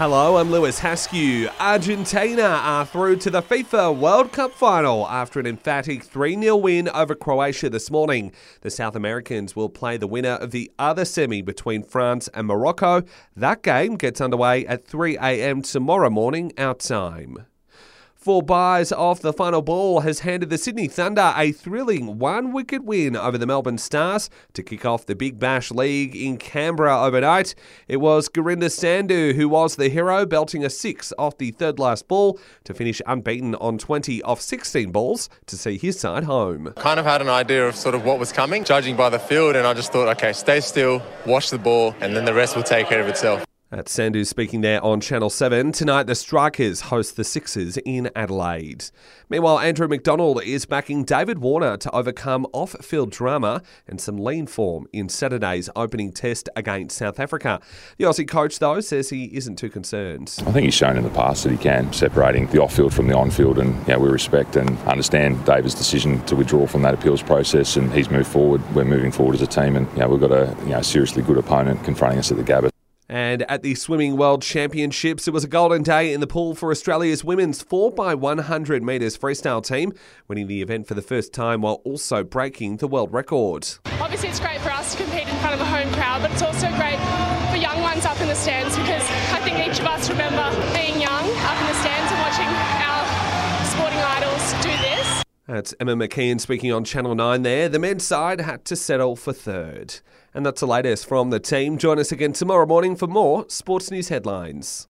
Hello, I'm Lewis Haskew. Argentina are through to the FIFA World Cup final after an emphatic 3 0 win over Croatia this morning. The South Americans will play the winner of the other semi between France and Morocco. That game gets underway at 3 a.m. tomorrow morning, our time. Four byes off the final ball has handed the Sydney Thunder a thrilling one wicket win over the Melbourne Stars to kick off the Big Bash League in Canberra overnight. It was Gurinder Sandhu who was the hero, belting a six off the third last ball to finish unbeaten on 20 off 16 balls to see his side home. Kind of had an idea of sort of what was coming, judging by the field, and I just thought, okay, stay still, watch the ball, and then the rest will take care of itself. That's Sandhu speaking there on Channel 7. Tonight, the Strikers host the Sixers in Adelaide. Meanwhile, Andrew McDonald is backing David Warner to overcome off field drama and some lean form in Saturday's opening test against South Africa. The Aussie coach, though, says he isn't too concerned. I think he's shown in the past that he can, separating the off field from the on field, and know, we respect and understand David's decision to withdraw from that appeals process, and he's moved forward. We're moving forward as a team, and know, we've got a you know, seriously good opponent confronting us at the Gabba. And at the Swimming World Championships, it was a golden day in the pool for Australia's women's 4x100 metres freestyle team, winning the event for the first time while also breaking the world record. Obviously, it's great for us to compete in front of a home crowd, but it's also great for young ones up in the stands because I think each of us remember being young up in the That's Emma McKeon speaking on Channel 9 there. The men's side had to settle for third. And that's the latest from the team. Join us again tomorrow morning for more sports news headlines.